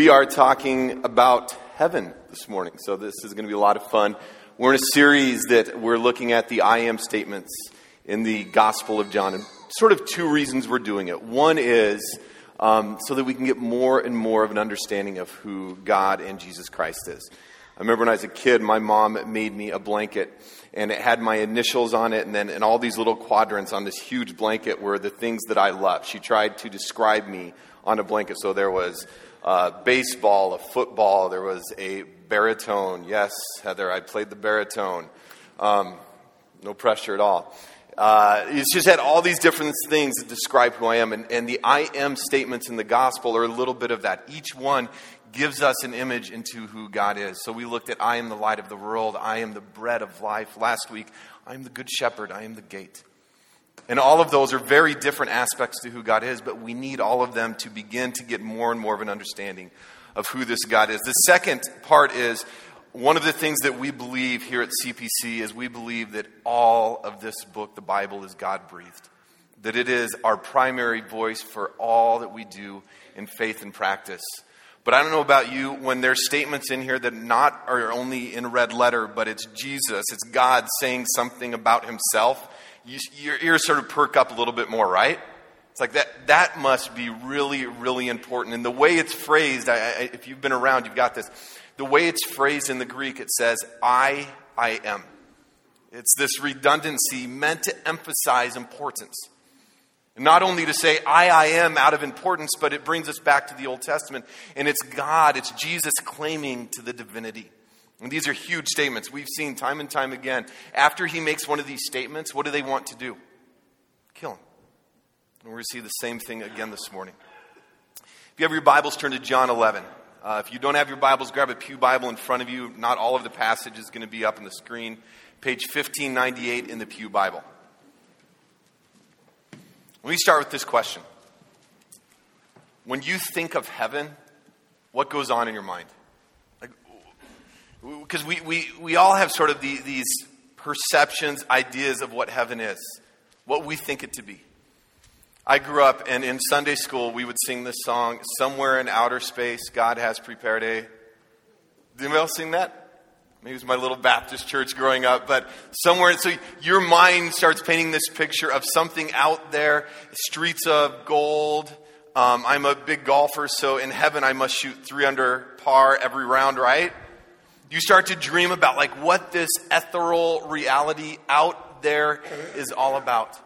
We are talking about heaven this morning, so this is going to be a lot of fun. We're in a series that we're looking at the I am statements in the Gospel of John, and sort of two reasons we're doing it. One is um, so that we can get more and more of an understanding of who God and Jesus Christ is. I remember when I was a kid, my mom made me a blanket, and it had my initials on it, and then and all these little quadrants on this huge blanket were the things that I loved. She tried to describe me on a blanket, so there was uh, baseball, a football. There was a baritone. Yes, Heather, I played the baritone. Um, no pressure at all. Uh, it's just had all these different things that describe who I am. And, and the I am statements in the gospel are a little bit of that. Each one gives us an image into who God is. So we looked at I am the light of the world, I am the bread of life. Last week, I am the good shepherd, I am the gate. And all of those are very different aspects to who God is, but we need all of them to begin to get more and more of an understanding of who this God is. The second part is one of the things that we believe here at CPC is we believe that all of this book, the Bible, is God breathed. That it is our primary voice for all that we do in faith and practice. But I don't know about you, when there's statements in here that not are only in red letter, but it's Jesus, it's God saying something about himself you, your ears sort of perk up a little bit more, right? It's like that, that must be really, really important. And the way it's phrased, I, I, if you've been around, you've got this. The way it's phrased in the Greek, it says, I, I am. It's this redundancy meant to emphasize importance. Not only to say, I, I am out of importance, but it brings us back to the Old Testament. And it's God, it's Jesus claiming to the divinity. And these are huge statements. We've seen time and time again. After he makes one of these statements, what do they want to do? Kill him. And we're going to see the same thing again this morning. If you have your Bibles, turn to John 11. Uh, if you don't have your Bibles, grab a Pew Bible in front of you. Not all of the passage is going to be up on the screen. Page 1598 in the Pew Bible. Let me start with this question. When you think of heaven, what goes on in your mind? Because we, we, we all have sort of the, these perceptions, ideas of what heaven is, what we think it to be. I grew up, and in Sunday school, we would sing this song, Somewhere in Outer Space, God Has Prepared a. Did anybody else sing that? Maybe it was my little Baptist church growing up, but somewhere, so your mind starts painting this picture of something out there, streets of gold. Um, I'm a big golfer, so in heaven I must shoot three under par every round, right? You start to dream about like what this ethereal reality out there is all about.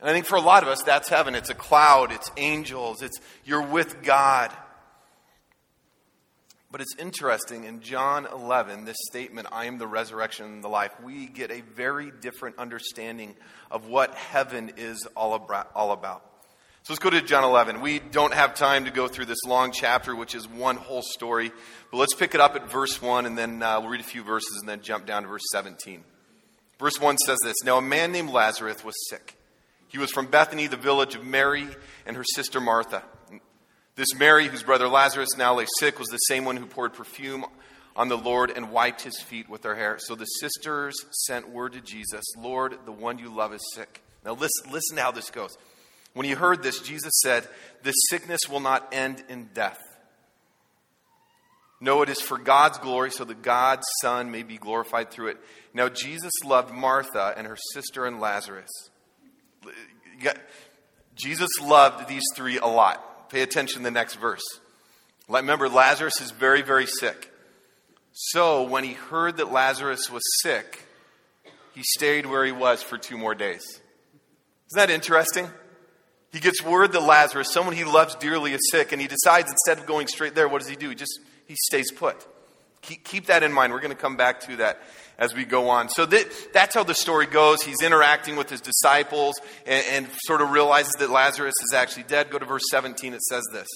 And I think for a lot of us, that's heaven. It's a cloud, it's angels, it's you're with God. But it's interesting in John 11, this statement, I am the resurrection and the life, we get a very different understanding of what heaven is all about. So let's go to John 11. We don't have time to go through this long chapter, which is one whole story, but let's pick it up at verse 1 and then uh, we'll read a few verses and then jump down to verse 17. Verse 1 says this Now a man named Lazarus was sick. He was from Bethany, the village of Mary and her sister Martha. This Mary, whose brother Lazarus now lay sick, was the same one who poured perfume on the Lord and wiped his feet with her hair. So the sisters sent word to Jesus Lord, the one you love is sick. Now listen, listen to how this goes. When he heard this, Jesus said, This sickness will not end in death. No, it is for God's glory, so that God's Son may be glorified through it. Now, Jesus loved Martha and her sister and Lazarus. Jesus loved these three a lot. Pay attention to the next verse. Remember, Lazarus is very, very sick. So, when he heard that Lazarus was sick, he stayed where he was for two more days. Isn't that interesting? He gets word that Lazarus, someone he loves dearly, is sick, and he decides instead of going straight there, what does he do? He just he stays put. Keep, keep that in mind. We're going to come back to that as we go on. So that, that's how the story goes. He's interacting with his disciples and, and sort of realizes that Lazarus is actually dead. Go to verse 17. It says this.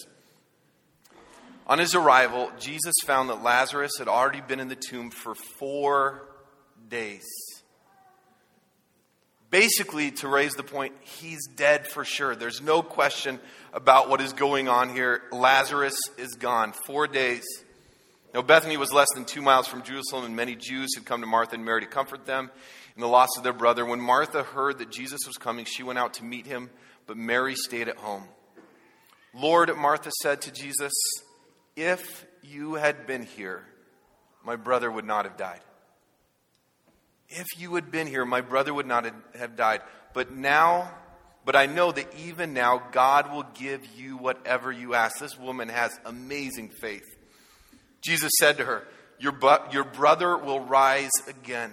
On his arrival, Jesus found that Lazarus had already been in the tomb for four days. Basically, to raise the point, he's dead for sure. There's no question about what is going on here. Lazarus is gone. Four days. Now, Bethany was less than two miles from Jerusalem, and many Jews had come to Martha and Mary to comfort them in the loss of their brother. When Martha heard that Jesus was coming, she went out to meet him, but Mary stayed at home. Lord, Martha said to Jesus, If you had been here, my brother would not have died. If you had been here, my brother would not have died. But now, but I know that even now, God will give you whatever you ask. This woman has amazing faith. Jesus said to her, Your, your brother will rise again.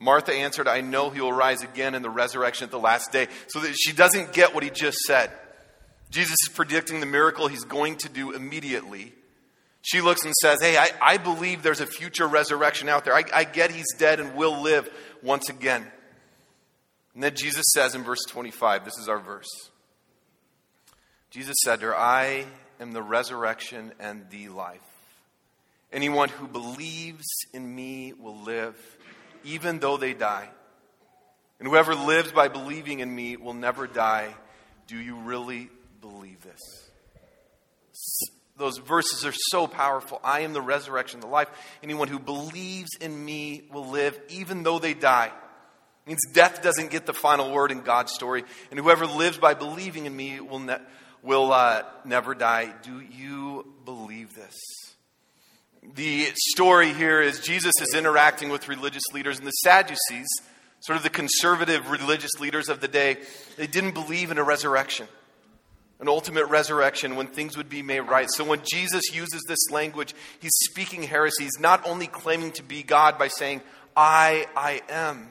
Martha answered, I know he will rise again in the resurrection at the last day. So that she doesn't get what he just said. Jesus is predicting the miracle he's going to do immediately. She looks and says, Hey, I, I believe there's a future resurrection out there. I, I get he's dead and will live once again. And then Jesus says in verse 25, this is our verse. Jesus said to her, I am the resurrection and the life. Anyone who believes in me will live, even though they die. And whoever lives by believing in me will never die. Do you really believe this? Those verses are so powerful. I am the resurrection, the life. Anyone who believes in me will live, even though they die. It means death doesn't get the final word in God's story. And whoever lives by believing in me will, ne- will uh, never die. Do you believe this? The story here is Jesus is interacting with religious leaders, and the Sadducees, sort of the conservative religious leaders of the day, they didn't believe in a resurrection an ultimate resurrection when things would be made right. So when Jesus uses this language, he's speaking heresy. He's not only claiming to be God by saying, I, I am.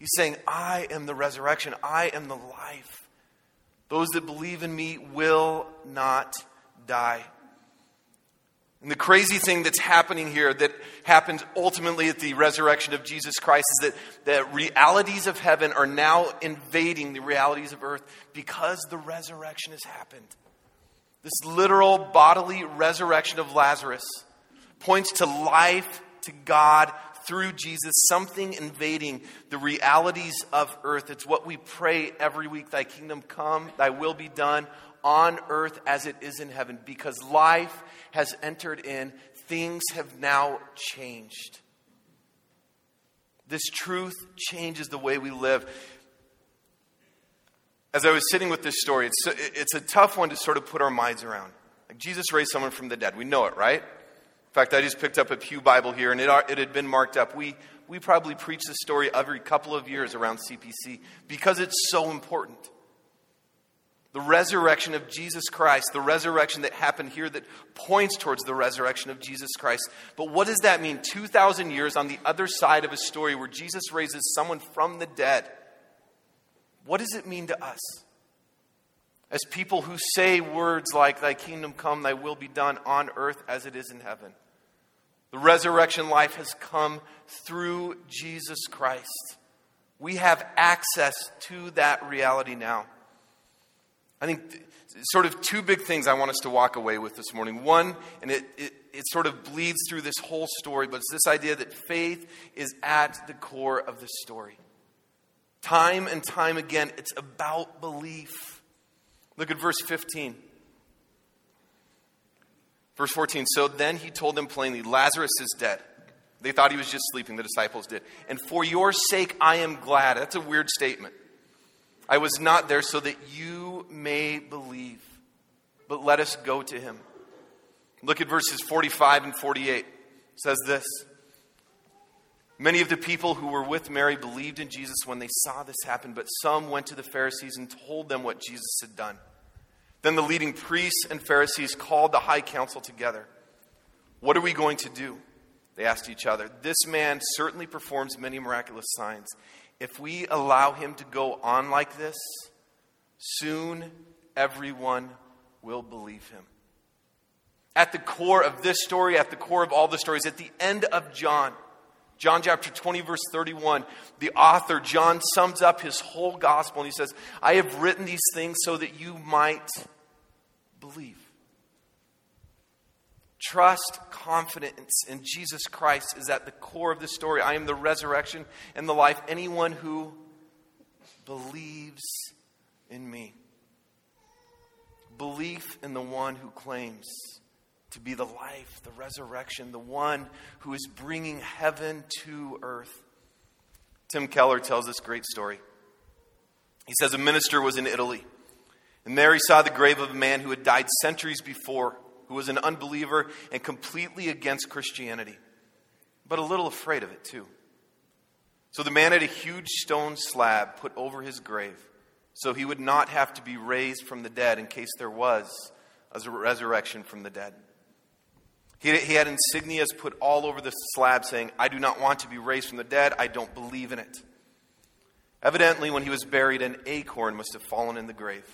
He's saying, I am the resurrection. I am the life. Those that believe in me will not die. And the crazy thing that's happening here, that happens ultimately at the resurrection of Jesus Christ, is that the realities of heaven are now invading the realities of earth because the resurrection has happened. This literal bodily resurrection of Lazarus points to life, to God through Jesus, something invading the realities of earth. It's what we pray every week Thy kingdom come, Thy will be done on earth as it is in heaven, because life has entered in, things have now changed. This truth changes the way we live. As I was sitting with this story, it's, it's a tough one to sort of put our minds around. Like Jesus raised someone from the dead. We know it, right? In fact, I just picked up a Pew Bible here, and it, it had been marked up. We, we probably preach this story every couple of years around CPC because it's so important. The resurrection of Jesus Christ, the resurrection that happened here that points towards the resurrection of Jesus Christ. But what does that mean? 2,000 years on the other side of a story where Jesus raises someone from the dead. What does it mean to us? As people who say words like, Thy kingdom come, Thy will be done on earth as it is in heaven. The resurrection life has come through Jesus Christ. We have access to that reality now. I think sort of two big things I want us to walk away with this morning. One, and it, it, it sort of bleeds through this whole story, but it's this idea that faith is at the core of the story. Time and time again, it's about belief. Look at verse 15. Verse 14. So then he told them plainly, Lazarus is dead. They thought he was just sleeping, the disciples did. And for your sake I am glad. That's a weird statement. I was not there so that you may believe, but let us go to him. Look at verses 45 and 48. It says this Many of the people who were with Mary believed in Jesus when they saw this happen, but some went to the Pharisees and told them what Jesus had done. Then the leading priests and Pharisees called the high council together. What are we going to do? They asked each other. This man certainly performs many miraculous signs if we allow him to go on like this, soon everyone will believe him. At the core of this story, at the core of all the stories, at the end of John, John chapter 20, verse 31, the author, John, sums up his whole gospel and he says, I have written these things so that you might believe. Trust, confidence in Jesus Christ is at the core of the story. I am the resurrection and the life. Anyone who believes in me. Belief in the one who claims to be the life, the resurrection, the one who is bringing heaven to earth. Tim Keller tells this great story. He says a minister was in Italy, and there he saw the grave of a man who had died centuries before who was an unbeliever and completely against Christianity, but a little afraid of it too. So the man had a huge stone slab put over his grave so he would not have to be raised from the dead in case there was a resurrection from the dead. He, he had insignias put all over the slab saying, I do not want to be raised from the dead. I don't believe in it. Evidently, when he was buried, an acorn must have fallen in the grave.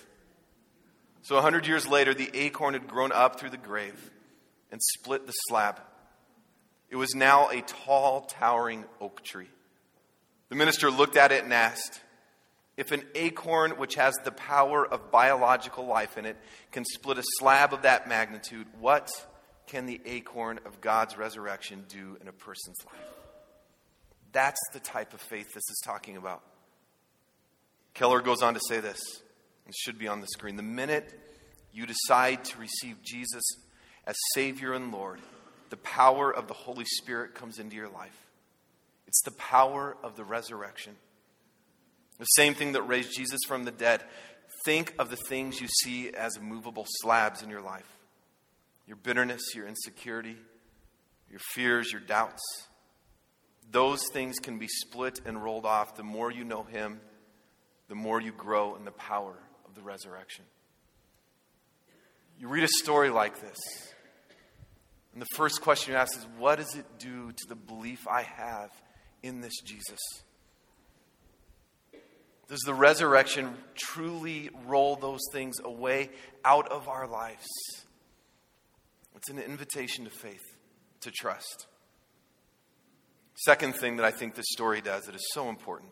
So, a hundred years later, the acorn had grown up through the grave and split the slab. It was now a tall, towering oak tree. The minister looked at it and asked, If an acorn, which has the power of biological life in it, can split a slab of that magnitude, what can the acorn of God's resurrection do in a person's life? That's the type of faith this is talking about. Keller goes on to say this. It should be on the screen. The minute you decide to receive Jesus as Savior and Lord, the power of the Holy Spirit comes into your life. It's the power of the resurrection. The same thing that raised Jesus from the dead. Think of the things you see as movable slabs in your life your bitterness, your insecurity, your fears, your doubts. Those things can be split and rolled off the more you know Him the more you grow in the power of the resurrection. You read a story like this, and the first question you ask is what does it do to the belief I have in this Jesus? Does the resurrection truly roll those things away out of our lives? It's an invitation to faith, to trust. Second thing that I think this story does that is so important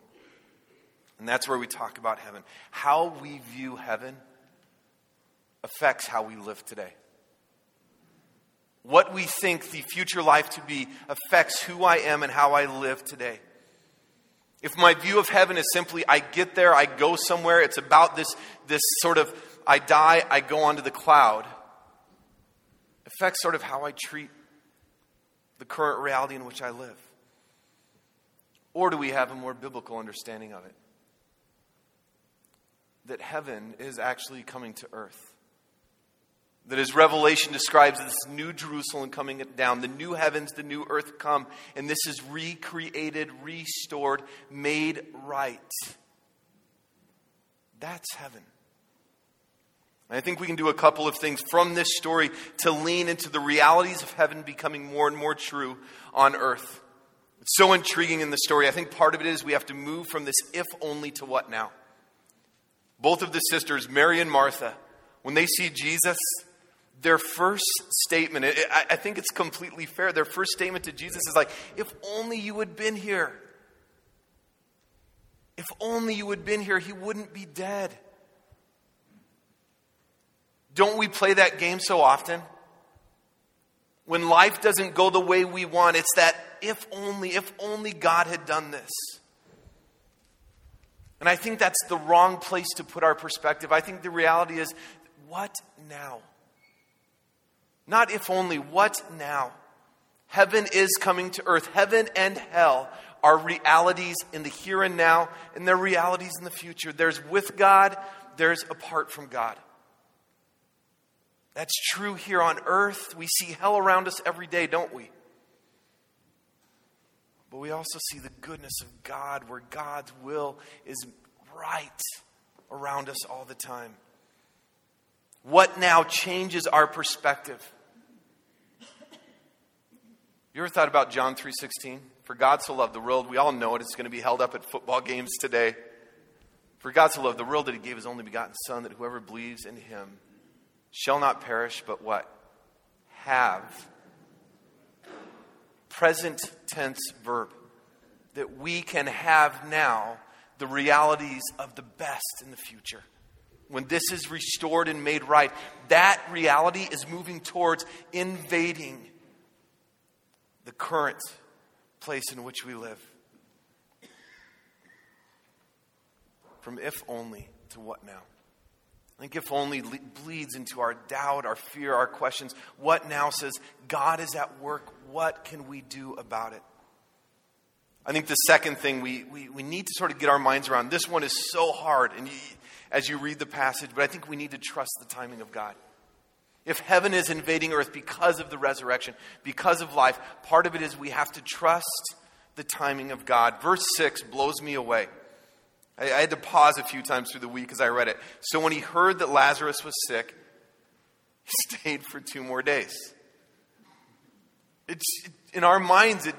and that's where we talk about heaven. How we view heaven affects how we live today. What we think the future life to be affects who I am and how I live today. If my view of heaven is simply I get there, I go somewhere, it's about this, this sort of I die, I go onto the cloud, affects sort of how I treat the current reality in which I live. Or do we have a more biblical understanding of it? That heaven is actually coming to earth. That as Revelation describes this new Jerusalem coming down, the new heavens, the new earth come, and this is recreated, restored, made right. That's heaven. I think we can do a couple of things from this story to lean into the realities of heaven becoming more and more true on earth. It's so intriguing in the story. I think part of it is we have to move from this if only to what now. Both of the sisters, Mary and Martha, when they see Jesus, their first statement, I think it's completely fair. Their first statement to Jesus is like, if only you had been here. If only you had been here, he wouldn't be dead. Don't we play that game so often? When life doesn't go the way we want, it's that if only, if only God had done this. And I think that's the wrong place to put our perspective. I think the reality is what now? Not if only, what now? Heaven is coming to earth. Heaven and hell are realities in the here and now, and they're realities in the future. There's with God, there's apart from God. That's true here on earth. We see hell around us every day, don't we? But we also see the goodness of God, where God's will is right around us all the time. What now changes our perspective? You ever thought about John 3:16? For God so loved the world, we all know it, it's going to be held up at football games today. For God so loved the world that he gave his only begotten son that whoever believes in him shall not perish but what? Have present tense verb that we can have now the realities of the best in the future. When this is restored and made right, that reality is moving towards invading the current place in which we live. From if only to what now? I think if only bleeds into our doubt, our fear, our questions. What now says, God is at work. What can we do about it? I think the second thing we, we, we need to sort of get our minds around this one is so hard and you, as you read the passage, but I think we need to trust the timing of God. If heaven is invading earth because of the resurrection, because of life, part of it is we have to trust the timing of God. Verse 6 blows me away. I, I had to pause a few times through the week as I read it. So when he heard that Lazarus was sick, he stayed for two more days. It's in our minds,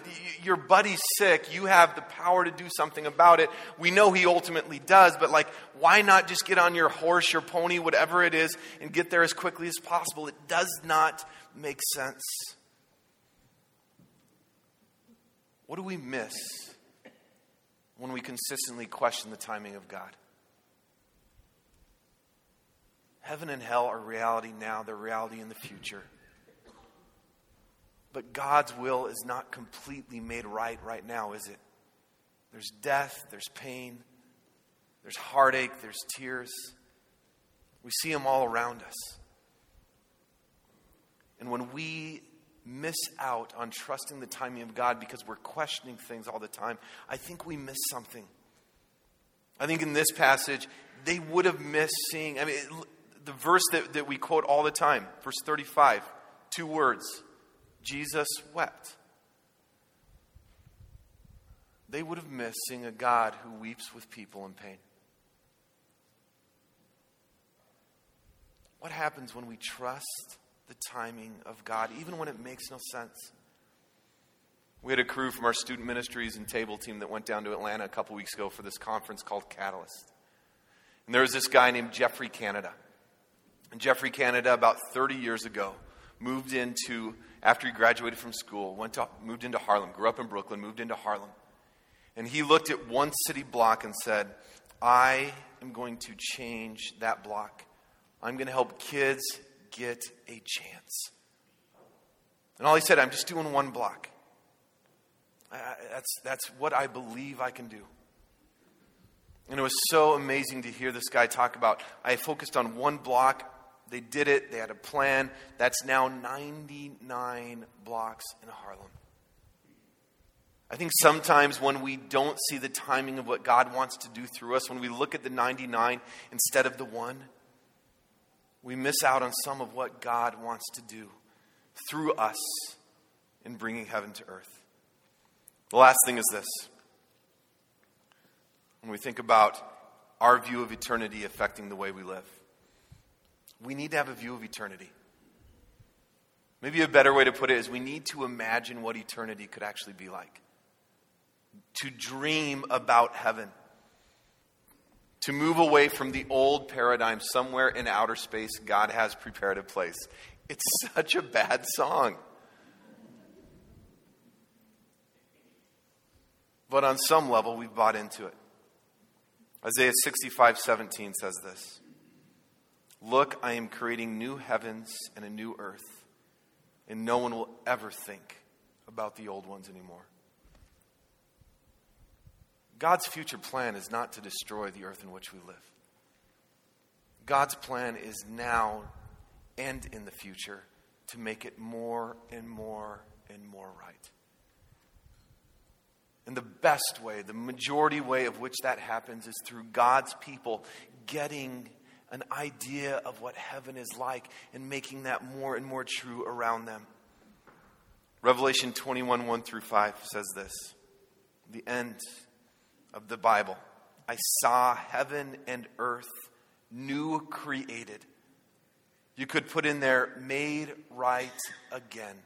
your buddy's sick. You have the power to do something about it. We know he ultimately does, but like, why not just get on your horse, your pony, whatever it is, and get there as quickly as possible? It does not make sense. What do we miss when we consistently question the timing of God? Heaven and hell are reality now, they're reality in the future. But God's will is not completely made right right now, is it? There's death, there's pain, there's heartache, there's tears. We see them all around us. And when we miss out on trusting the timing of God because we're questioning things all the time, I think we miss something. I think in this passage, they would have missed seeing, I mean, the verse that, that we quote all the time, verse 35, two words Jesus wept. They would have missed seeing a God who weeps with people in pain. What happens when we trust the timing of God, even when it makes no sense. We had a crew from our student ministries and table team that went down to Atlanta a couple weeks ago for this conference called Catalyst. And there was this guy named Geoffrey Canada. And Geoffrey Canada, about 30 years ago, moved into, after he graduated from school, went to, moved into Harlem, grew up in Brooklyn, moved into Harlem. And he looked at one city block and said, I am going to change that block. I'm going to help kids get a chance. And all he said, I'm just doing one block. That's, that's what I believe I can do. And it was so amazing to hear this guy talk about. I focused on one block. They did it. They had a plan. That's now 99 blocks in Harlem. I think sometimes when we don't see the timing of what God wants to do through us, when we look at the 99 instead of the one, we miss out on some of what God wants to do through us in bringing heaven to earth. The last thing is this. When we think about our view of eternity affecting the way we live, we need to have a view of eternity. Maybe a better way to put it is we need to imagine what eternity could actually be like. To dream about heaven to move away from the old paradigm somewhere in outer space, God has prepared a place. It's such a bad song. But on some level, we've bought into it. Isaiah 65 17 says this Look, I am creating new heavens and a new earth, and no one will ever think about the old ones anymore. God's future plan is not to destroy the earth in which we live. God's plan is now and in the future to make it more and more and more right. And the best way, the majority way of which that happens is through God's people getting an idea of what heaven is like and making that more and more true around them. Revelation 21 1 through 5 says this The end of the Bible. I saw heaven and earth new created. You could put in there, made right again.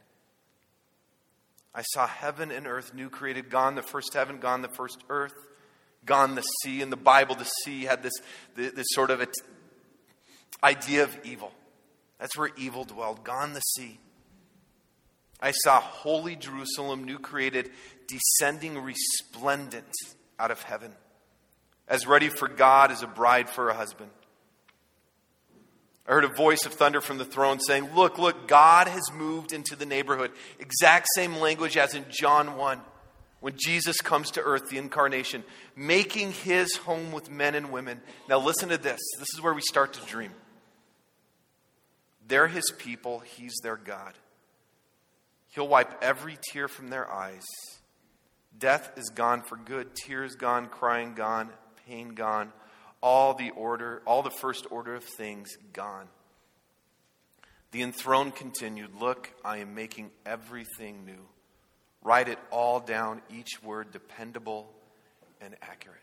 I saw heaven and earth new created, gone the first heaven, gone the first earth, gone the sea. In the Bible, the sea had this, this sort of idea of evil. That's where evil dwelled, gone the sea. I saw holy Jerusalem, new created, descending resplendent out of heaven, as ready for God as a bride for a husband. I heard a voice of thunder from the throne saying, Look, look, God has moved into the neighborhood. Exact same language as in John 1, when Jesus comes to earth, the incarnation, making his home with men and women. Now, listen to this. This is where we start to dream. They're his people, he's their God. He'll wipe every tear from their eyes. Death is gone for good, tears gone, crying gone, pain gone, all the order, all the first order of things gone. The enthroned continued, Look, I am making everything new. Write it all down, each word dependable and accurate.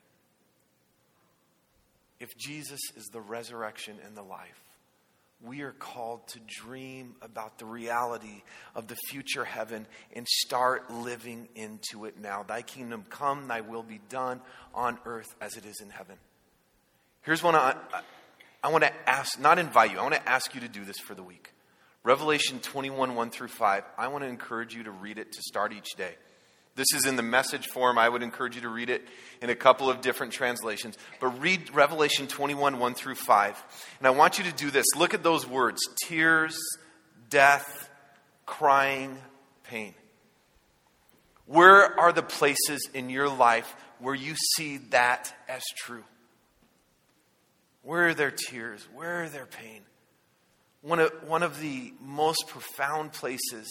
If Jesus is the resurrection and the life, we are called to dream about the reality of the future heaven and start living into it now. Thy kingdom come, thy will be done on earth as it is in heaven. Here's one I, I, I want to ask, not invite you, I want to ask you to do this for the week. Revelation 21, 1 through 5. I want to encourage you to read it to start each day. This is in the message form. I would encourage you to read it in a couple of different translations. But read Revelation 21, 1 through 5. And I want you to do this. Look at those words tears, death, crying, pain. Where are the places in your life where you see that as true? Where are their tears? Where are their pain? One of, one of the most profound places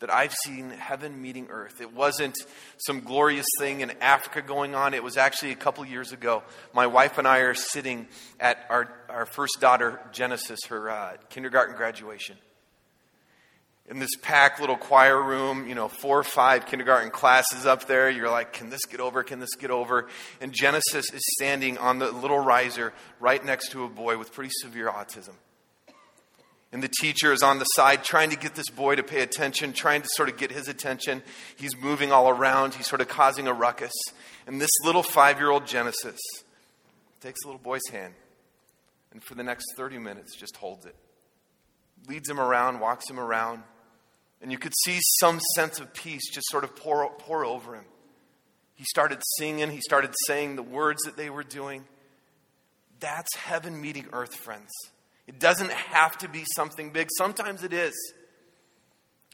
that I've seen heaven meeting earth. It wasn't some glorious thing in Africa going on. It was actually a couple years ago. My wife and I are sitting at our, our first daughter, Genesis, her uh, kindergarten graduation. In this packed little choir room, you know, four or five kindergarten classes up there. You're like, can this get over? Can this get over? And Genesis is standing on the little riser right next to a boy with pretty severe autism. And the teacher is on the side trying to get this boy to pay attention, trying to sort of get his attention. He's moving all around, he's sort of causing a ruckus. And this little five year old Genesis takes the little boy's hand and for the next 30 minutes just holds it. Leads him around, walks him around. And you could see some sense of peace just sort of pour, pour over him. He started singing, he started saying the words that they were doing. That's heaven meeting earth, friends. It doesn't have to be something big. Sometimes it is.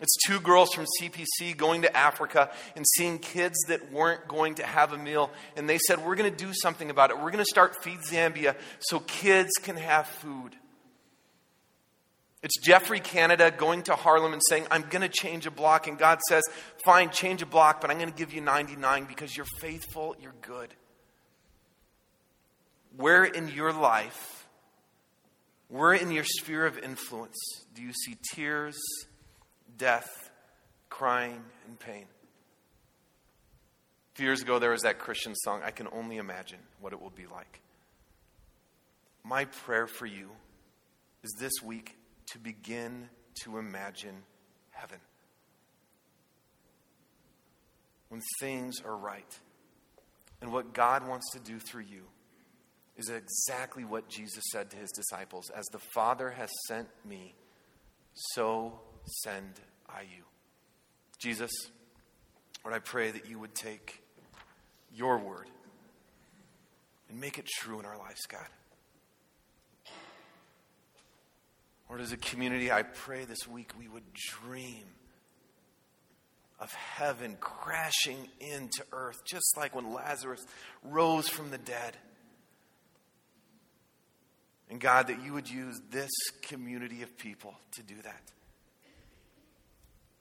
It's two girls from CPC going to Africa and seeing kids that weren't going to have a meal. And they said, We're going to do something about it. We're going to start Feed Zambia so kids can have food. It's Geoffrey Canada going to Harlem and saying, I'm going to change a block. And God says, Fine, change a block, but I'm going to give you 99 because you're faithful, you're good. Where in your life where in your sphere of influence do you see tears, death, crying, and pain? A few years ago, there was that Christian song, I Can Only Imagine What It Will Be Like. My prayer for you is this week to begin to imagine heaven. When things are right and what God wants to do through you is exactly what Jesus said to his disciples As the Father has sent me, so send I you. Jesus, Lord, I pray that you would take your word and make it true in our lives, God. Lord, as a community, I pray this week we would dream of heaven crashing into earth, just like when Lazarus rose from the dead. And God, that you would use this community of people to do that.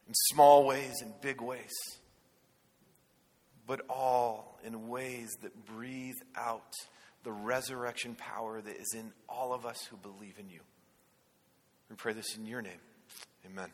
In small ways and big ways, but all in ways that breathe out the resurrection power that is in all of us who believe in you. We pray this in your name. Amen.